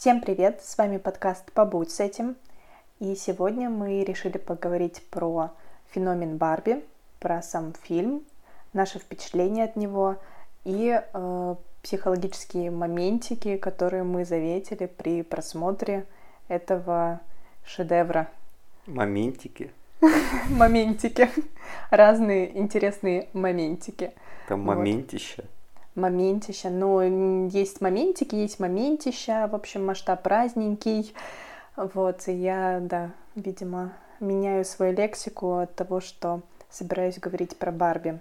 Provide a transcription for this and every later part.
Всем привет! С вами подкаст «Побудь с этим». И сегодня мы решили поговорить про феномен Барби, про сам фильм, наши впечатления от него и э, психологические моментики, которые мы заметили при просмотре этого шедевра. Моментики? Моментики. Разные интересные моментики. Там моментища. Моментища. Ну, есть моментики, есть моментища. В общем, масштаб праздненький. Вот, и я, да, видимо, меняю свою лексику от того, что собираюсь говорить про Барби.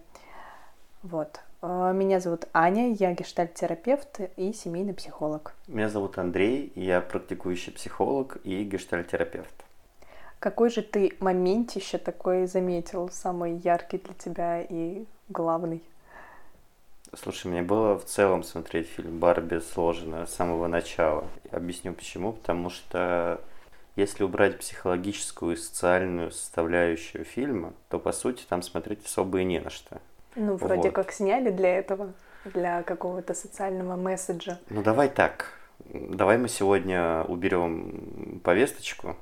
Вот. А, меня зовут Аня, я гештальт-терапевт и семейный психолог. Меня зовут Андрей, я практикующий психолог и гештальт-терапевт. Какой же ты моментище такой заметил, самый яркий для тебя и главный? Слушай, мне было в целом смотреть фильм «Барби» сложно с самого начала. Объясню почему. Потому что если убрать психологическую и социальную составляющую фильма, то, по сути, там смотреть особо и не на что. Ну, вроде вот. как сняли для этого, для какого-то социального месседжа. Ну, давай так. Давай мы сегодня уберем повесточку,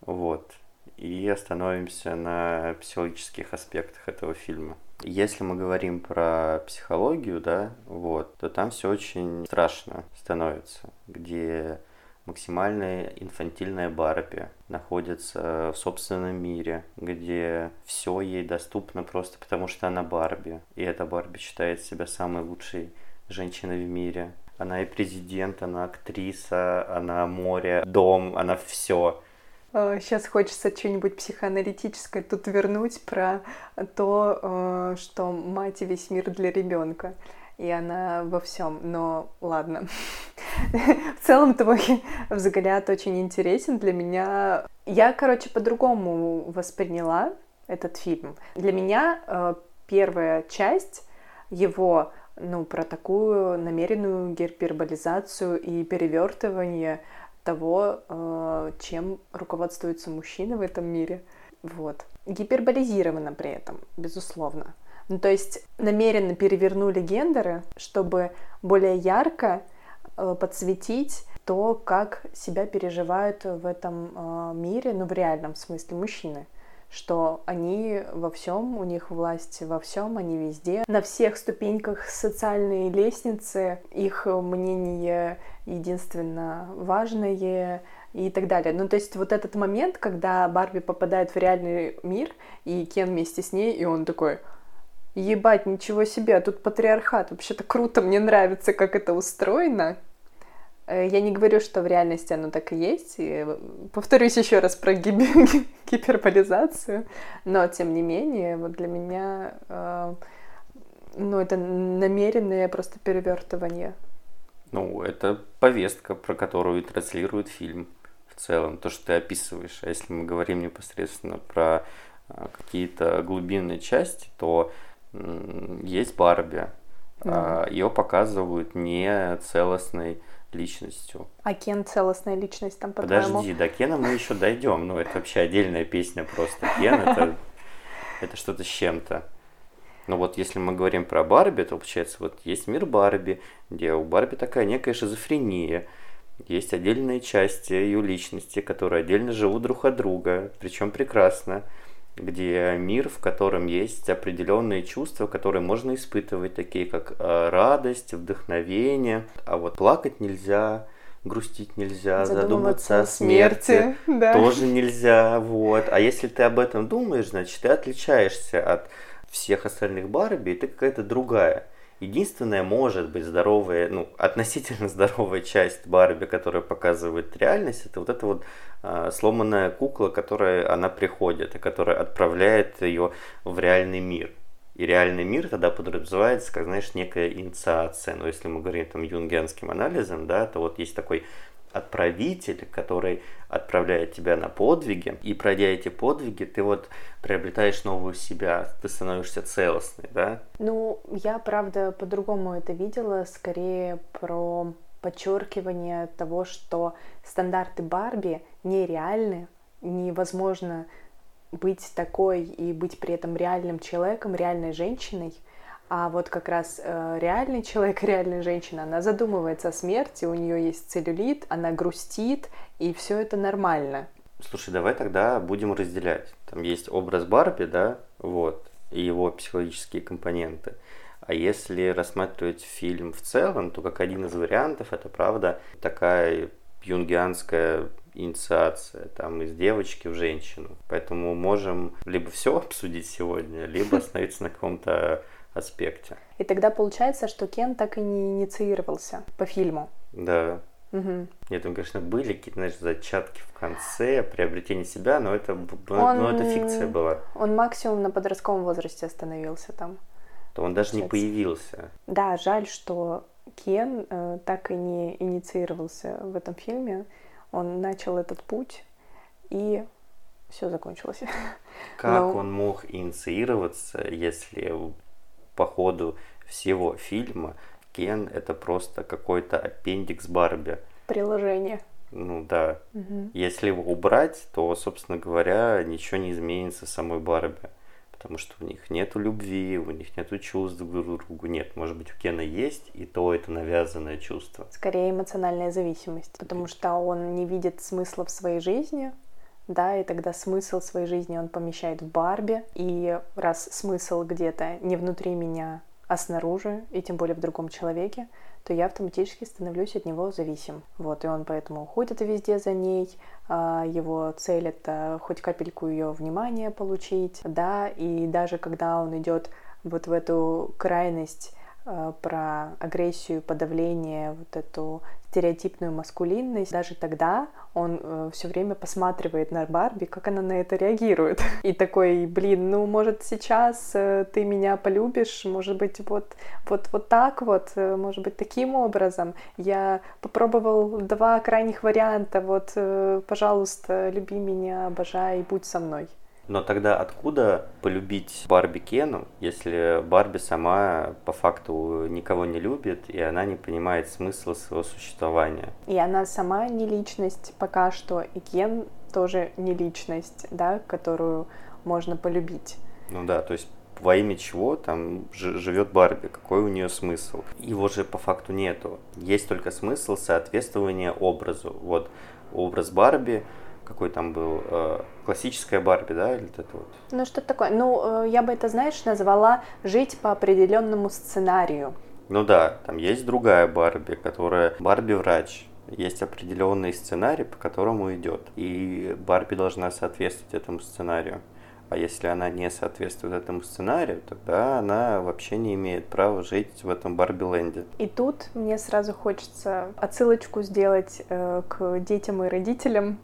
вот, и остановимся на психологических аспектах этого фильма. Если мы говорим про психологию, да, вот, то там все очень страшно становится, где максимальная инфантильная Барби находится в собственном мире, где все ей доступно просто потому, что она Барби. И эта Барби считает себя самой лучшей женщиной в мире. Она и президент, она актриса, она море, дом, она все. Сейчас а, хочется что-нибудь психоаналитическое тут вернуть про то, э, что мать весь мир для ребенка и она во всем. Но ладно. В целом твой взгляд очень интересен для меня. Я, короче, по-другому восприняла этот фильм. Для меня э, первая часть его, ну, про такую намеренную гиперболизацию и перевертывание того, э, чем руководствуются мужчины в этом мире. Вот. Гиперболизировано при этом, безусловно. Ну, то есть намеренно перевернули гендеры, чтобы более ярко э, подсветить то, как себя переживают в этом э, мире, ну в реальном смысле мужчины что они во всем, у них власть во всем, они везде. На всех ступеньках социальной лестницы их мнение единственно важное и так далее. Ну, то есть вот этот момент, когда Барби попадает в реальный мир, и Кен вместе с ней, и он такой, Ебать, ничего себе, тут патриархат. Вообще-то круто, мне нравится, как это устроено. Э, я не говорю, что в реальности оно так и есть. И повторюсь еще раз про гиперболизацию. Но, тем не менее, вот для меня э, ну, это намеренное просто перевертывание. Ну, это повестка, про которую транслирует фильм в целом. То, что ты описываешь. А если мы говорим непосредственно про э, какие-то глубинные части, то есть Барби. Да. Ее показывают не целостной личностью. А Кен целостная личность там, по-твоему? Подожди, до Кена мы еще дойдем. Ну, это вообще отдельная песня просто. Кен это, это что-то с чем-то. Но вот если мы говорим про Барби, то получается, вот есть мир Барби, где у Барби такая некая шизофрения. Есть отдельные части ее личности, которые отдельно живут друг от друга, причем прекрасно где мир, в котором есть определенные чувства, которые можно испытывать, такие как э, радость, вдохновение. А вот плакать нельзя, грустить нельзя, задумываться, задуматься о смерти, смерти да. тоже нельзя. Вот. А если ты об этом думаешь, значит, ты отличаешься от всех остальных Барби, и ты какая-то другая. Единственная, может быть, здоровая, ну, относительно здоровая часть Барби, которая показывает реальность, это вот эта вот э, сломанная кукла, которая она приходит, и которая отправляет ее в реальный мир. И реальный мир тогда подразумевается, как, знаешь, некая инициация. Но если мы говорим там юнгианским анализом, да, то вот есть такой отправитель, который отправляет тебя на подвиги, и пройдя эти подвиги, ты вот приобретаешь новую себя, ты становишься целостной, да? Ну, я, правда, по-другому это видела, скорее про подчеркивание того, что стандарты Барби нереальны, невозможно быть такой и быть при этом реальным человеком, реальной женщиной, А вот как раз э, реальный человек, реальная женщина, она задумывается о смерти, у нее есть целлюлит, она грустит, и все это нормально. Слушай, давай тогда будем разделять. Там есть образ Барби, да, вот, и его психологические компоненты. А если рассматривать фильм в целом, то как один из вариантов, это правда такая юнгианская инициация там из девочки в женщину. Поэтому можем либо все обсудить сегодня, либо остановиться на каком-то аспекте. И тогда получается, что Кен так и не инициировался по фильму. Да. Угу. Нет, там, конечно, были какие-то, знаешь, зачатки в конце, приобретение себя, но это, он, ну, это фикция была. Он максимум на подростковом возрасте остановился там. То он даже не появился. Да, жаль, что Кен э, так и не инициировался в этом фильме. Он начал этот путь, и все закончилось. Как Но... он мог инициироваться, если по ходу всего фильма Кен это просто какой-то аппендикс Барби. Приложение. Ну да. Угу. Если его убрать, то, собственно говоря, ничего не изменится в самой Барби. Потому что у них нет любви, у них нет чувств друг к другу. Нет, может быть, у Кена есть, и то это навязанное чувство. Скорее эмоциональная зависимость, потому что он не видит смысла в своей жизни, да, и тогда смысл своей жизни он помещает в Барби, и раз смысл где-то не внутри меня, а снаружи, и тем более в другом человеке, то я автоматически становлюсь от него зависим. Вот, и он поэтому уходит везде за ней, а, его цель это хоть капельку ее внимания получить, да, и даже когда он идет вот в эту крайность про агрессию, подавление, вот эту стереотипную маскулинность, даже тогда он э, все время посматривает на Барби, как она на это реагирует. И такой, блин, ну, может, сейчас э, ты меня полюбишь, может быть, вот, вот, вот так вот, э, может быть, таким образом. Я попробовал два крайних варианта, вот, э, пожалуйста, люби меня, обожай, будь со мной. Но тогда откуда полюбить Барби Кену, если Барби сама по факту никого не любит, и она не понимает смысла своего существования? И она сама не личность пока что, и Кен тоже не личность, да, которую можно полюбить. Ну да, то есть во имя чего там живет Барби, какой у нее смысл. Его же по факту нету. Есть только смысл соответствования образу. Вот образ Барби какой там был, э, классическая Барби, да, или это вот? Ну, что такое? Ну, э, я бы это, знаешь, назвала жить по определенному сценарию. Ну да, там есть другая Барби, которая Барби-врач. Есть определенный сценарий, по которому идет. И Барби должна соответствовать этому сценарию. А если она не соответствует этому сценарию, тогда она вообще не имеет права жить в этом Барби-ленде. И тут мне сразу хочется отсылочку сделать э, к детям и родителям,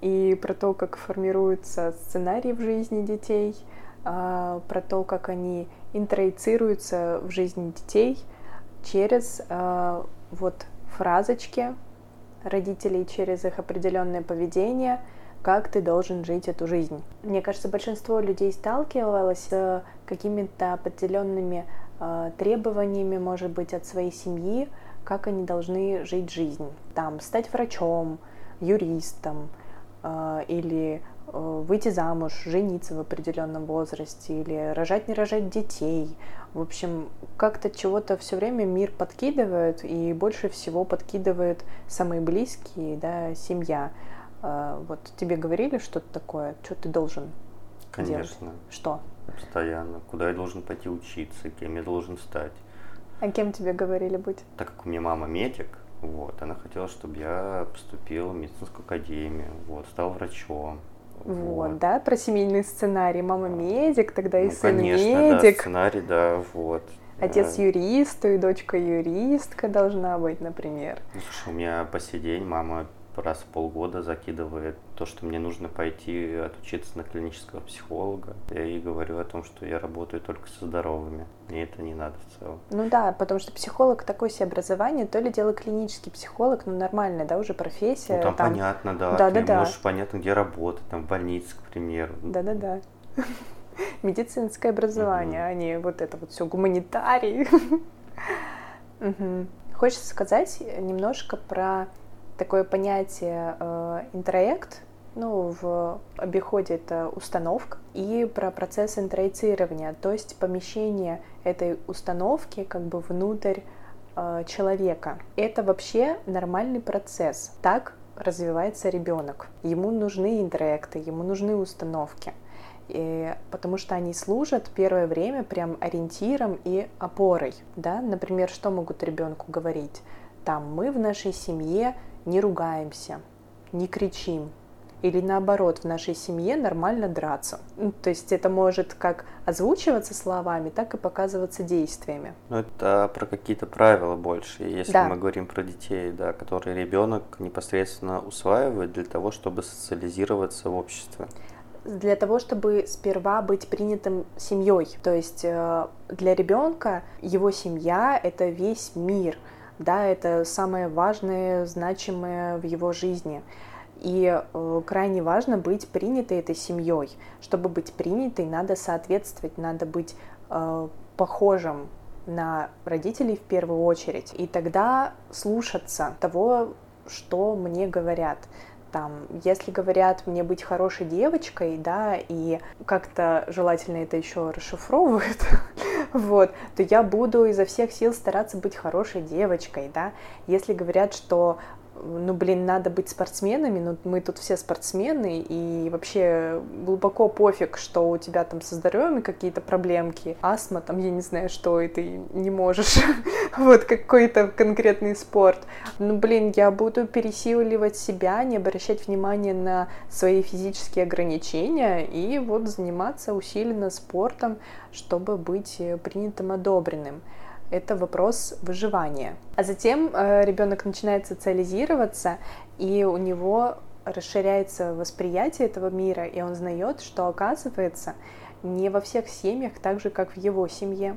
и про то, как формируется сценарий в жизни детей, а, про то, как они интроицируются в жизнь детей через а, вот фразочки родителей, через их определенное поведение, как ты должен жить эту жизнь. Мне кажется, большинство людей сталкивалось с какими-то определенными а, требованиями, может быть, от своей семьи, как они должны жить жизнь. Там, стать врачом, юристом, или э, выйти замуж, жениться в определенном возрасте, или рожать, не рожать детей. В общем, как-то чего-то все время мир подкидывает, и больше всего подкидывает самые близкие, да, семья. А, вот тебе говорили что-то такое, что ты должен Конечно. делать? Что? Постоянно. Куда я должен пойти учиться, кем я должен стать. А кем тебе говорили быть? Так как у меня мама медик, вот, она хотела, чтобы я поступил в медицинскую академию, вот, стал врачом. Вот, вот да, про семейный сценарий. Мама медик, тогда и ну, сын конечно, медик. Да, сценарий, да, вот. Отец юрист, и дочка юристка должна быть, например. Ну, слушай, у меня по сей день мама раз в полгода закидывает то, что мне нужно пойти отучиться на клинического психолога. Я ей говорю о том, что я работаю только со здоровыми. Мне это не надо в целом. Ну да, потому что психолог такое себе образование, то ли дело клинический психолог, ну нормальная, да, уже профессия. Ну там, там... понятно, да. Да, ты да, можешь да. понятно, где работать, там в больнице, к примеру. Да, да, да. Медицинское образование, а не вот это вот все гуманитарий. Хочется сказать немножко про такое понятие э, интроект, ну, в обиходе это установка, и про процесс интроицирования, то есть помещение этой установки как бы внутрь э, человека. Это вообще нормальный процесс. Так развивается ребенок. Ему нужны интроекты, ему нужны установки. И, потому что они служат первое время прям ориентиром и опорой. Да? Например, что могут ребенку говорить? Там мы в нашей семье не ругаемся, не кричим, или наоборот, в нашей семье нормально драться. Ну, то есть это может как озвучиваться словами, так и показываться действиями. Ну, это про какие-то правила больше. Если да. мы говорим про детей, да, которые ребенок непосредственно усваивает для того, чтобы социализироваться в обществе для того, чтобы сперва быть принятым семьей. То есть э, для ребенка его семья это весь мир, да, это самое важное, значимое в его жизни. И э, крайне важно быть принятой этой семьей. Чтобы быть принятой, надо соответствовать, надо быть э, похожим на родителей в первую очередь. И тогда слушаться того, что мне говорят. Там, если говорят мне быть хорошей девочкой, да, и как-то желательно это еще расшифровывают, вот, то я буду изо всех сил стараться быть хорошей девочкой, да. Если говорят, что ну, блин, надо быть спортсменами, но мы тут все спортсмены, и вообще глубоко пофиг, что у тебя там со здоровьем какие-то проблемки, астма, там, я не знаю, что, и ты не можешь, вот, какой-то конкретный спорт. Ну, блин, я буду пересиливать себя, не обращать внимания на свои физические ограничения, и вот заниматься усиленно спортом, чтобы быть принятым, одобренным это вопрос выживания. А затем э, ребенок начинает социализироваться, и у него расширяется восприятие этого мира, и он знает, что оказывается не во всех семьях так же, как в его семье.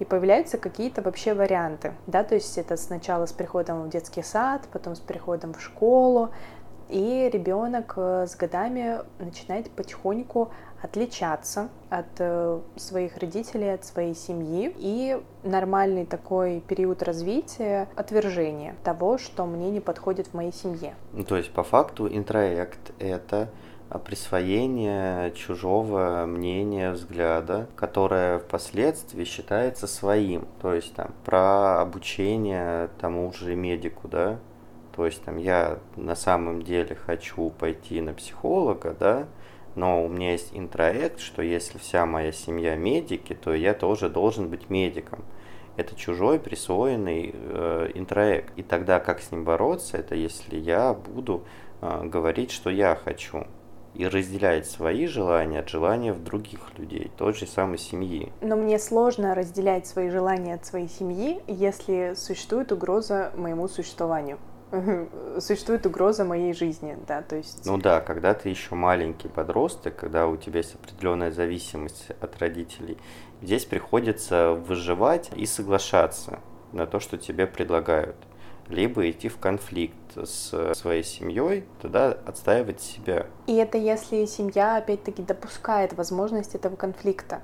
И появляются какие-то вообще варианты, да, то есть это сначала с приходом в детский сад, потом с приходом в школу, и ребенок э, с годами начинает потихоньку отличаться от э, своих родителей, от своей семьи. И нормальный такой период развития — отвержение того, что мне не подходит в моей семье. Ну, то есть, по факту, интроект — это присвоение чужого мнения, взгляда, которое впоследствии считается своим. То есть там про обучение тому же медику, да, то есть там я на самом деле хочу пойти на психолога, да, но у меня есть интроект, что если вся моя семья медики, то я тоже должен быть медиком. Это чужой присвоенный э, интроект. И тогда как с ним бороться, это если я буду э, говорить, что я хочу и разделять свои желания от желания в других людей, той же самой семьи. Но мне сложно разделять свои желания от своей семьи, если существует угроза моему существованию существует угроза моей жизни, да, то есть... Ну да, когда ты еще маленький подросток, когда у тебя есть определенная зависимость от родителей, здесь приходится выживать и соглашаться на то, что тебе предлагают. Либо идти в конфликт с своей семьей, тогда отстаивать себя. И это если семья, опять-таки, допускает возможность этого конфликта.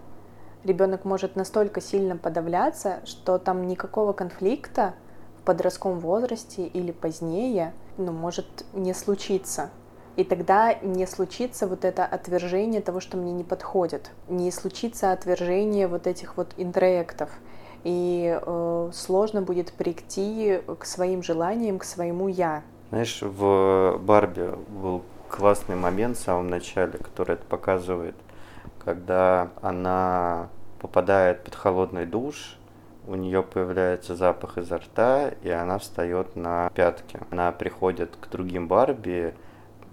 Ребенок может настолько сильно подавляться, что там никакого конфликта в подростковом возрасте или позднее, ну, может не случиться. И тогда не случится вот это отвержение того, что мне не подходит. Не случится отвержение вот этих вот интроектов. И э, сложно будет прийти к своим желаниям, к своему «я». Знаешь, в Барби был классный момент в самом начале, который это показывает, когда она попадает под холодный душ, у нее появляется запах изо рта, и она встает на пятки. Она приходит к другим Барби,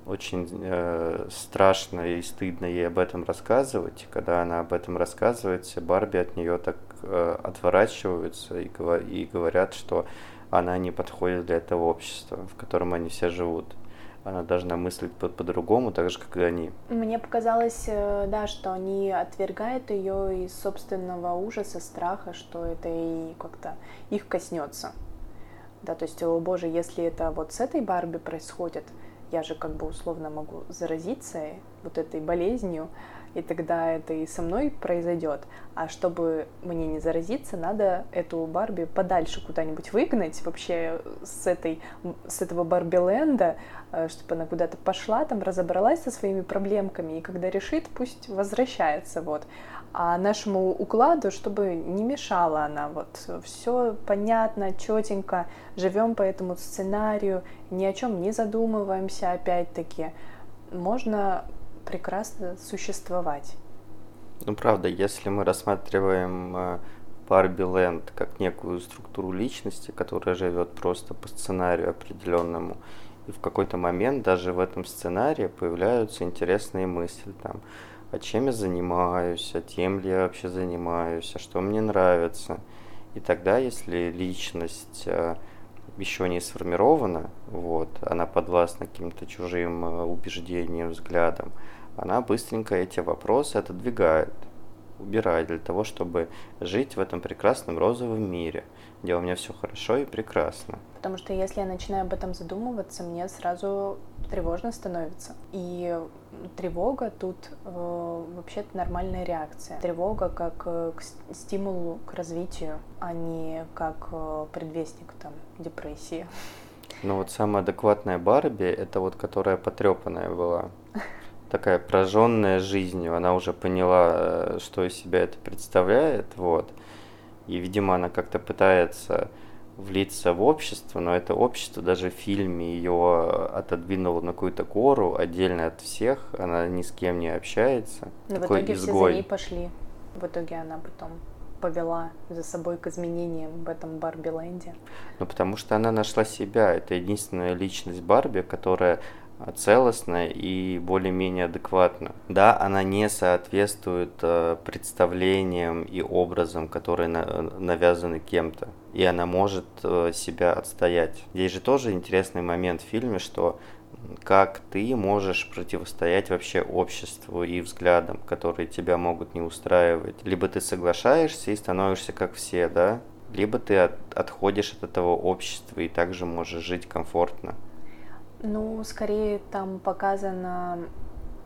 очень э, страшно и стыдно ей об этом рассказывать. Когда она об этом рассказывает, все Барби от нее так э, отворачиваются и, и говорят, что она не подходит для этого общества, в котором они все живут она должна мыслить по-другому, так же, как и они. Мне показалось, э, да, что они отвергают ее из собственного ужаса, страха, что это и как-то их коснется. Да, то есть, о боже, если это вот с этой Барби происходит, я же как бы условно могу заразиться вот этой болезнью, и тогда это и со мной произойдет. А чтобы мне не заразиться, надо эту Барби подальше куда-нибудь выгнать, вообще с, этой, с этого Барби-ленда, э, чтобы она куда-то пошла, там разобралась со своими проблемками, и когда решит, пусть возвращается, вот. А нашему укладу, чтобы не мешала она, вот, все понятно, четенько, живем по этому сценарию, ни о чем не задумываемся, опять-таки, можно прекрасно существовать. Ну, правда, если мы рассматриваем э, Барби Ленд как некую структуру личности, которая живет просто по сценарию определенному, и в какой-то момент даже в этом сценарии появляются интересные мысли, там, а чем я занимаюсь, а тем ли я вообще занимаюсь, а что мне нравится. И тогда, если личность э, еще не сформирована, вот, она подвластна каким-то чужим э, убеждениям, взглядам, она быстренько эти вопросы отодвигает, убирает для того, чтобы жить в этом прекрасном розовом мире, где у меня все хорошо и прекрасно. Потому что если я начинаю об этом задумываться, мне сразу тревожно становится. И тревога тут э, вообще-то нормальная реакция. Тревога как э, к стимулу к развитию, а не как э, предвестник там депрессии. Ну вот самая адекватная Барби, это вот которая потрепанная была такая прожженная жизнью, она уже поняла, э, что из себя это представляет, вот. И, видимо, она как-то пытается влиться в общество, но это общество даже в фильме ее отодвинуло на какую-то гору, отдельно от всех, она ни с кем не общается. Но Такой в итоге изгой. все за ней пошли. В итоге она потом повела за собой к изменениям в этом Барби Ленде. Ну, потому что она нашла себя. Это единственная личность Барби, которая целостно и более-менее адекватно. Да, она не соответствует э, представлениям и образам, которые навязаны кем-то, и она может э, себя отстоять. Здесь же тоже интересный момент в фильме, что как ты можешь противостоять вообще обществу и взглядам, которые тебя могут не устраивать. Либо ты соглашаешься и становишься как все, да, либо ты от, отходишь от этого общества и также можешь жить комфортно. Ну, скорее там показано,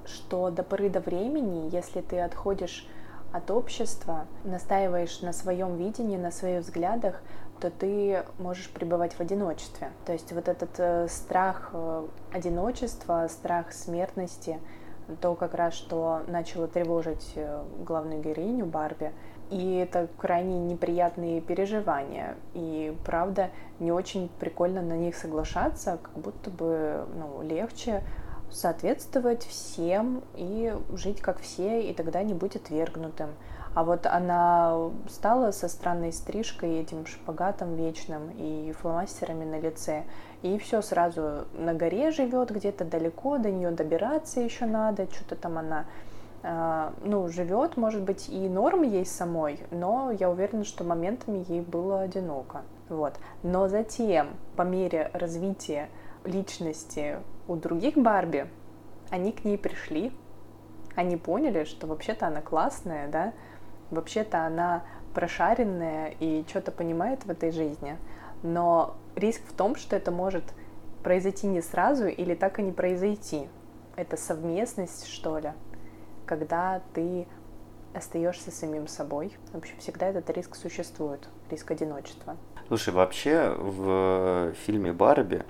что до поры до времени, если ты отходишь от общества, настаиваешь на своем видении, на своих взглядах, то ты можешь пребывать в одиночестве. То есть вот этот э, страх э, одиночества, страх смертности, то как раз, что начало тревожить э, главную героиню Барби, и это крайне неприятные переживания. И правда, не очень прикольно на них соглашаться, как будто бы ну, легче соответствовать всем и жить как все, и тогда не быть отвергнутым. А вот она стала со странной стрижкой, этим шпагатом вечным и фломастерами на лице, и все сразу на горе живет где-то далеко, до нее добираться еще надо, что-то там она ну, живет, может быть, и норм ей самой, но я уверена, что моментами ей было одиноко. Вот. Но затем, по мере развития личности у других Барби, они к ней пришли, они поняли, что вообще-то она классная, да, вообще-то она прошаренная и что-то понимает в этой жизни, но риск в том, что это может произойти не сразу или так и не произойти. Это совместность, что ли когда ты остаешься самим собой. В общем, всегда этот риск существует, риск одиночества. Слушай, вообще в фильме Барби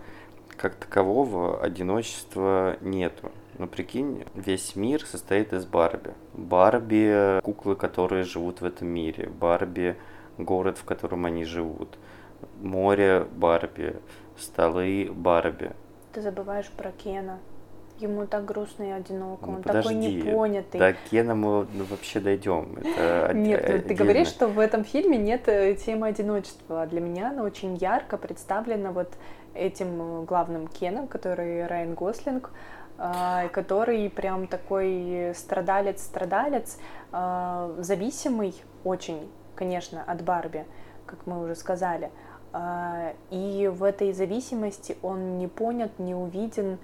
как такового одиночества нету. Но прикинь, весь мир состоит из Барби. Барби — куклы, которые живут в этом мире. Барби — город, в котором они живут. Море — Барби. Столы — Барби. Ты забываешь про Кена. Ему так грустно и одиноко, ну, он подожди, такой непонятый. До Кена мы ну, вообще дойдем. Это нет, отдельно. ты говоришь, что в этом фильме нет э, темы одиночества. А для меня она очень ярко представлена вот этим э, главным Кеном, который Райан Гослинг, а, который прям такой страдалец-страдалец, а, зависимый очень, конечно, от Барби, как мы уже сказали. И в этой зависимости он не понят, не увиден,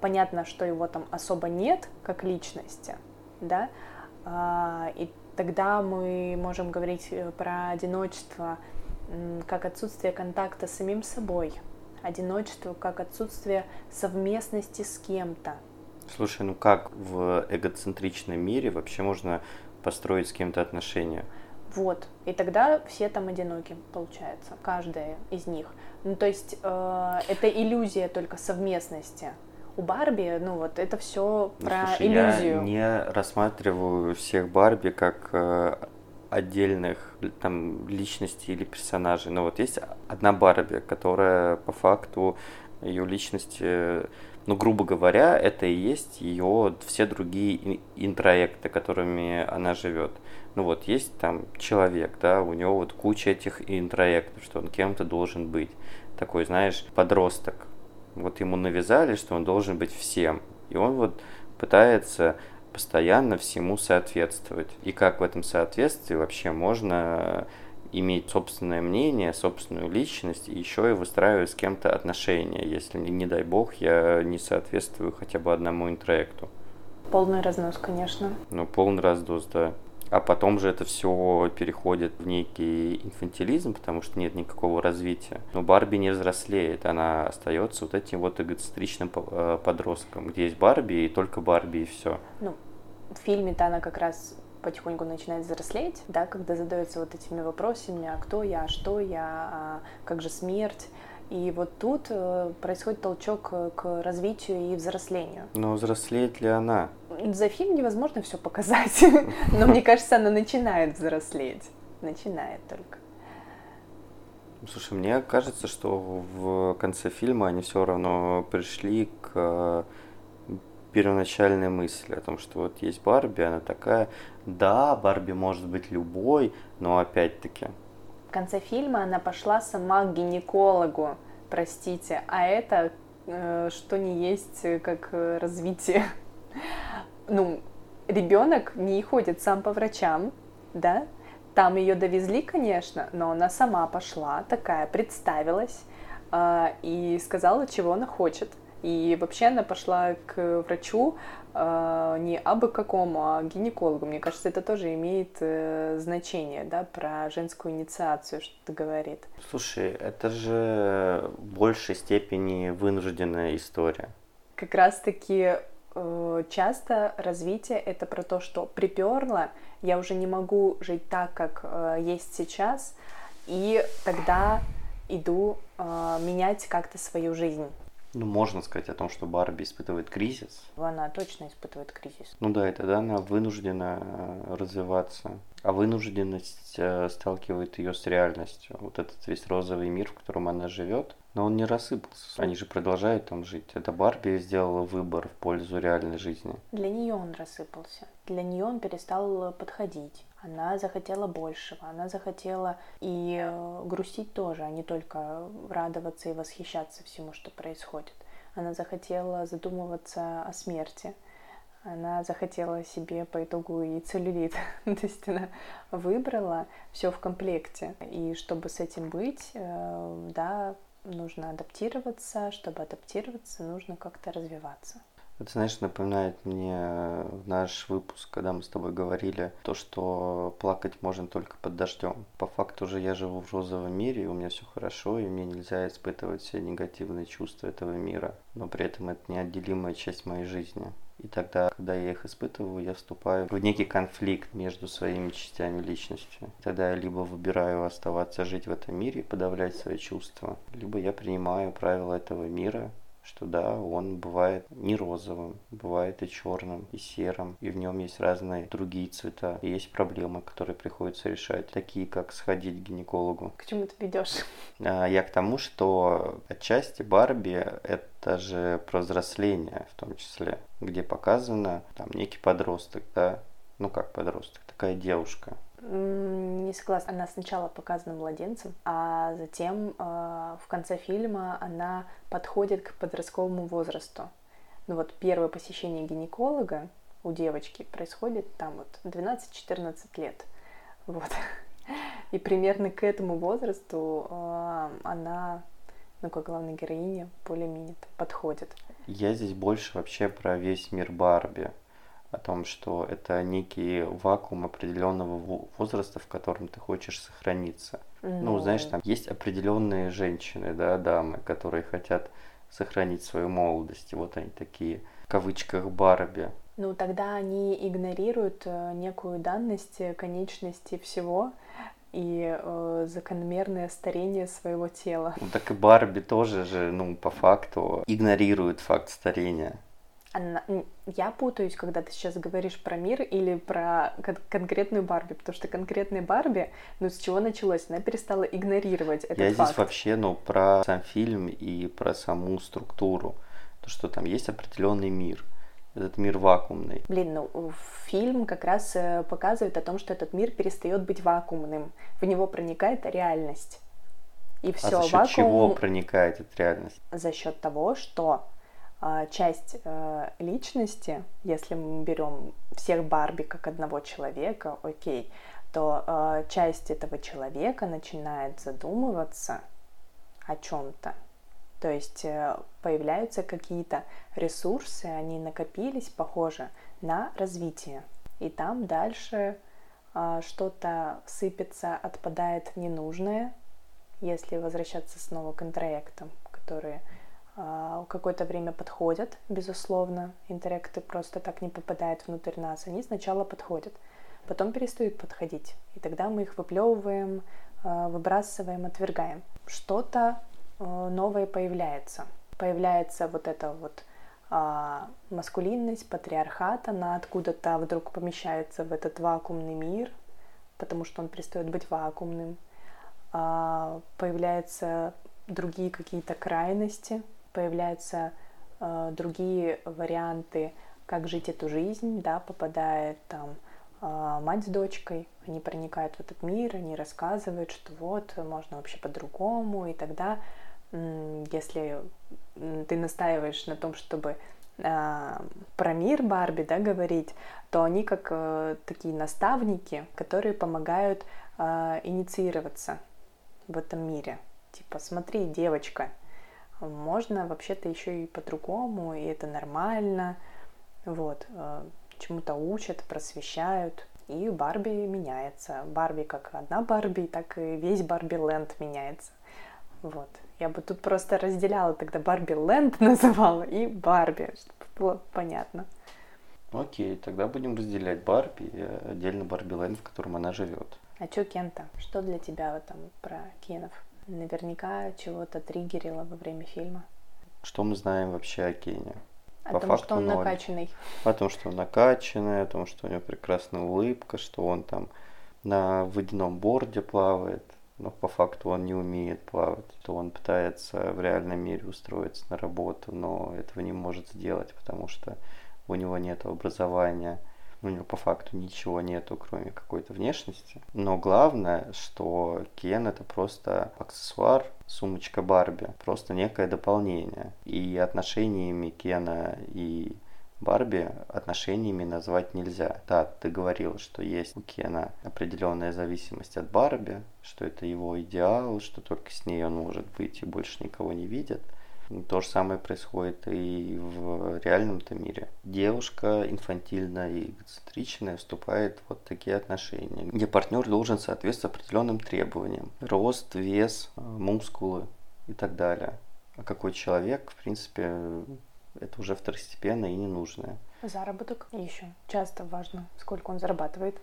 понятно, что его там особо нет как личности, да, а, и тогда мы можем говорить э, про одиночество как отсутствие контакта с самим собой, одиночество как отсутствие совместности с кем-то. Слушай, ну как в эгоцентричном мире вообще можно построить с кем-то отношения? Вот. И тогда все там одиноки, получается. Каждая из них. Ну, то есть э, это иллюзия только совместности. У Барби, ну вот, это все Ну, про слушай, иллюзию. Я не рассматриваю всех Барби как э, отдельных там личностей или персонажей. Но вот есть одна Барби, которая по факту ее личности, ну, грубо говоря, это и есть ее все другие ин- интроекты, которыми она живет. Ну вот есть там человек, да, у него вот куча этих интроектов, что он кем-то должен быть. Такой, знаешь, подросток. Вот ему навязали, что он должен быть всем. И он вот пытается постоянно всему соответствовать. И как в этом соответствии вообще можно иметь собственное мнение, собственную личность, и еще и выстраивать с кем-то отношения, если, не дай бог, я не соответствую хотя бы одному интроекту. Полный разнос, конечно. Ну, полный раздос, да. А потом же это все переходит в некий инфантилизм, потому что нет никакого развития. Но Барби не взрослеет, она остается вот этим вот эгоцентричным э, подростком, где есть Барби и только Барби и все. Ну, в фильме-то она как раз потихоньку начинает взрослеть, да, когда задается вот этими вопросами, а кто я, а что я, а как же смерть. И вот тут э, происходит толчок э, к развитию и взрослению. Но взрослеет ли она? За фильм невозможно все показать, но мне кажется, она начинает взрослеть. Начинает только. Слушай, мне кажется, что в конце фильма они все равно пришли к первоначальной мысли о том, что вот есть Барби, она такая, да, Барби может быть любой, но опять-таки, В конце фильма она пошла сама к гинекологу, простите, а это э, что не есть э, как э, развитие. Ну, ребенок не ходит сам по врачам, да? Там ее довезли, конечно, но она сама пошла, такая представилась э, и сказала, чего она хочет. И вообще она пошла к врачу э, не абы какому, а гинекологу. Мне кажется, это тоже имеет э, значение, да, про женскую инициацию, что-то говорит. слушай, это же в большей степени вынужденная история. Как раз-таки э, часто развитие это про то, что приперло, я уже не могу жить так, как э, есть сейчас, и тогда иду э, менять как-то свою жизнь. Ну, можно сказать о том, что Барби испытывает кризис. Она точно испытывает кризис. Ну да, и тогда она вынуждена э, развиваться. А вынужденность э, сталкивает ее с реальностью. Вот этот весь розовый мир, в котором она живет, но он не рассыпался. Они же продолжают там жить. Это Барби сделала выбор в пользу реальной жизни. Для нее он рассыпался. Для нее он перестал подходить. Она захотела большего. Она захотела и э, грустить тоже, а не только радоваться и восхищаться всему, что происходит. Она захотела задумываться о смерти. Она захотела себе по итогу и целлюлит. То есть она выбрала все в комплекте. И чтобы с этим быть, э, да, нужно адаптироваться. Чтобы адаптироваться, нужно как-то развиваться. Это, знаешь, напоминает мне наш выпуск, когда мы с тобой говорили, то, что плакать можно только под дождем. По факту же я живу в розовом мире, и у меня все хорошо, и мне нельзя испытывать все негативные чувства этого мира. Но при этом это неотделимая часть моей жизни. И тогда, когда я их испытываю, я вступаю в некий конфликт между своими частями личности. Тогда я либо выбираю оставаться жить в этом мире и подавлять свои чувства, либо я принимаю правила этого мира, что да, он бывает не розовым, бывает и черным, и серым, и в нем есть разные другие цвета. И есть проблемы, которые приходится решать, такие как сходить к гинекологу. К чему ты ведешь? А, Я к тому, что отчасти Барби это же про взросление в том числе, где показано там некий подросток, да, ну как подросток, такая девушка, Не согласна. Она сначала показана младенцем, а затем э, в конце фильма она подходит к подростковому возрасту. Ну вот первое посещение гинеколога у девочки происходит там вот 12-14 лет. Вот. И примерно к этому возрасту э, она, ну как главная героиня, более-менее подходит. Я здесь больше вообще про весь мир Барби, о том, что это некий вакуум определенного во- возраста, в котором ты хочешь сохраниться. Ну, знаешь, там есть определенные женщины, да, дамы, которые хотят сохранить свою молодость. И вот они такие, в кавычках, Барби. Ну, тогда они игнорируют э, некую данность э, конечности всего и э, закономерное старение своего тела. Ну, так и Барби тоже же, ну, по факту, игнорирует факт старения. Она... Я путаюсь, когда ты сейчас говоришь про мир или про кон- конкретную Барби, потому что конкретная Барби, ну с чего началось? Она перестала игнорировать этот Я факт. здесь вообще, ну, про сам фильм и про саму структуру. То, что там есть определенный мир. Этот мир вакуумный. Блин, ну фильм как раз э, показывает о том, что этот мир перестает быть вакуумным. В него проникает реальность. И все, а за счет вакуум... чего проникает эта реальность? За счет того, что а, часть э, личности, если мы берем всех Барби как одного человека, окей, то э, часть этого человека начинает задумываться о чем-то. То есть э, появляются какие-то ресурсы, они накопились, похоже, на развитие. И там дальше э, что-то сыпется, отпадает ненужное, если возвращаться снова к интроектам, которые какое-то время подходят, безусловно. Интеракты просто так не попадают внутрь нас. Они сначала подходят, потом перестают подходить. И тогда мы их выплевываем, э, выбрасываем, отвергаем. Что-то Э, новое появляется. Появляется вот эта вот а, маскулинность, патриархат, она откуда-то вдруг помещается в этот вакуумный мир, потому что он перестает быть вакуумным. А, появляются другие какие-то крайности, появляются а, другие варианты, как жить эту жизнь, да, попадает там а, мать с дочкой, они проникают в этот мир, они рассказывают, что вот, можно вообще по-другому, и тогда если ты настаиваешь на том, чтобы э, про мир Барби да, говорить, то они как э, такие наставники, которые помогают э, инициироваться в этом мире. Типа, смотри, девочка, можно вообще-то еще и по-другому, и это нормально. Вот, э, чему-то учат, просвещают. И Барби меняется. Барби как одна Барби, так и весь Барби Ленд меняется. Вот. Я бы тут просто разделяла тогда Барби Ленд называла и Барби, чтобы было понятно. Окей, тогда будем разделять Барби и отдельно Барби Ленд, в котором она живет. А что Кента? Что для тебя там про Кенов? Наверняка чего-то триггерило во время фильма. Что мы знаем вообще о Кене? О По том, факту что он ноль. накачанный. О том, что он накачанный, о том, что у него прекрасная улыбка, что он там на водяном борде плавает, но по факту он не умеет плавать, то он пытается в реальном мире устроиться на работу, но этого не может сделать, потому что у него нет образования, у него по факту ничего нету, кроме какой-то внешности. Но главное, что Кен это просто аксессуар, сумочка Барби, просто некое дополнение. И отношениями Кена и Барби отношениями назвать нельзя. Да, ты говорил, что есть у Кена определенная зависимость от Барби, что это его идеал, что только с ней он может быть и больше никого не видит. То же самое происходит и в реальном-то мире. Девушка инфантильная и эгоцентричная вступает в вот такие отношения, где партнер должен соответствовать определенным требованиям. Рост, вес, мускулы и так далее. А какой человек, в принципе, это уже второстепенно и ненужное. Заработок еще. Часто важно, сколько он зарабатывает.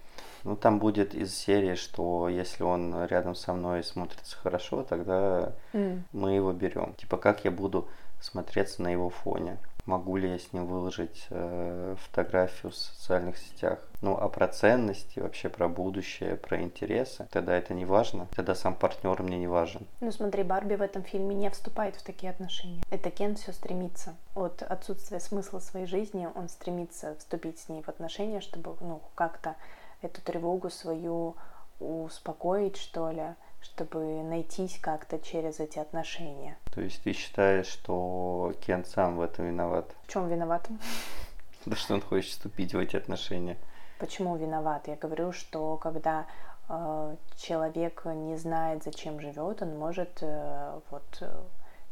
Ну, там будет из серии, что если он рядом со мной смотрится хорошо, тогда mm. мы его берем. Типа, как я буду смотреться на его фоне? Могу ли я с ним выложить э, фотографию в социальных сетях. Ну, а про ценности, вообще про будущее, про интересы, тогда это не важно, тогда сам партнер мне не важен. Ну, смотри, Барби в этом фильме не вступает в такие отношения. Это Кен все стремится. От отсутствия смысла своей жизни он стремится вступить с ней в отношения, чтобы, ну, как-то эту тревогу свою успокоить, что ли, чтобы найтись как-то через эти отношения. То есть ты считаешь, что Кен сам в этом виноват? В чем виноват? Да что он хочет вступить в эти отношения. Почему виноват? Я говорю, что когда э, человек не знает, зачем живет, он может э, вот э,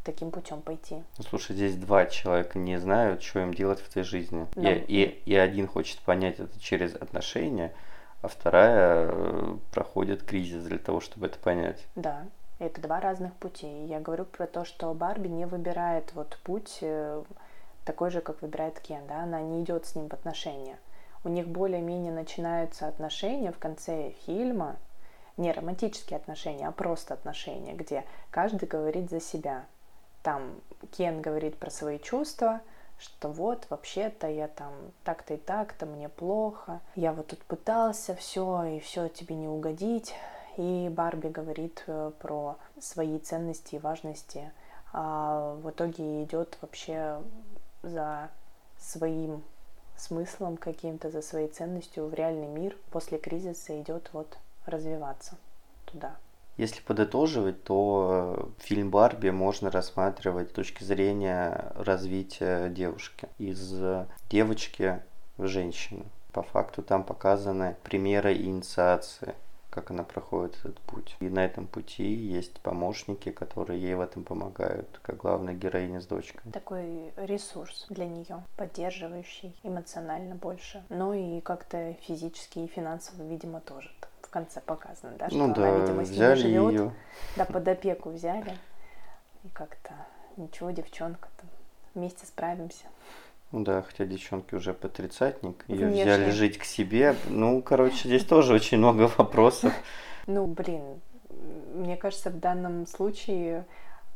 таким путем пойти. Ну, слушай, здесь два человека не знают, что им делать в этой жизни. Но... И, и, и один хочет понять это через отношения, а вторая э, проходит кризис для того, чтобы это понять. Да, это два разных пути. Я говорю про то, что Барби не выбирает вот путь э, такой же, как выбирает Кен, да, она не идет с ним в отношения. У них более-менее начинаются отношения в конце фильма, не романтические отношения, а просто отношения, где каждый говорит за себя. Там Кен говорит про свои чувства, что вот вообще-то я там так-то и так-то, мне плохо, я вот тут пытался все, и все тебе не угодить. И Барби говорит э, про свои ценности и важности, а в итоге идет вообще за своим смыслом каким-то, за своей ценностью в реальный мир после кризиса идет вот развиваться туда. Если подытоживать, то э, фильм Барби можно рассматривать с точки зрения развития девушки. Из девочки в женщину. По факту там показаны примеры инициации как она проходит этот путь. И на этом пути есть помощники, которые ей в этом помогают, как главная героиня с дочкой. Такой ресурс для нее, поддерживающий эмоционально больше, но и как-то физически и финансово, видимо, тоже в конце показано, да, что ну, да, она, видимо, с ним живет, ее. да, под опеку взяли, и как-то ничего, девчонка, там, вместе справимся. Ну да, хотя девчонки уже по тридцатник, ее взяли жить к себе. Ну, короче, здесь тоже очень много вопросов. Ну, блин, мне кажется, в данном случае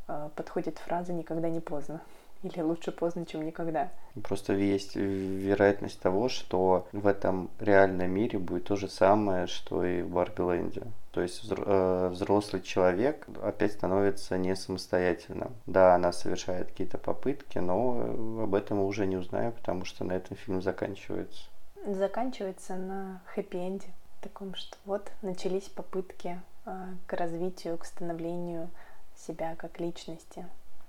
э, подходит фраза «никогда не поздно». Или лучше поздно, чем никогда. Просто есть вероятность того, что в этом реальном мире будет то же самое, что и в Барби То есть э, взрослый человек опять становится не самостоятельным. Да, она совершает какие-то попытки, но об этом мы уже не узнаем, потому что на этом фильм заканчивается. Заканчивается на хэппи-энде. Таком, что вот начались попытки э, к развитию, к становлению себя как личности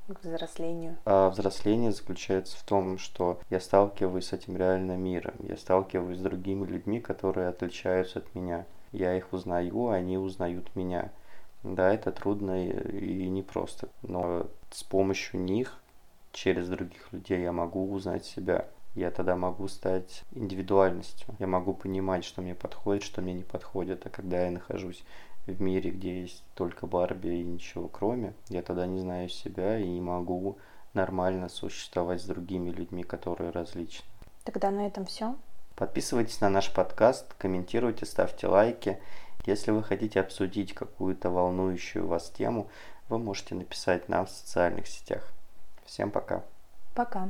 взрослению? А взросление заключается в том, что я сталкиваюсь с этим реальным миром, я сталкиваюсь с другими людьми, которые отличаются от меня. Я их узнаю, они узнают меня. Да, это трудно и непросто, но с помощью них, через других людей я могу узнать себя. Я тогда могу стать индивидуальностью. Я могу понимать, что мне подходит, что мне не подходит. А когда я нахожусь в мире, где есть только Барби и ничего кроме, я тогда не знаю себя и не могу нормально существовать с другими людьми, которые различны. Тогда на этом все. Подписывайтесь на наш подкаст, комментируйте, ставьте лайки. Если вы хотите обсудить какую-то волнующую вас тему, вы можете написать нам в социальных сетях. Всем пока. Пока.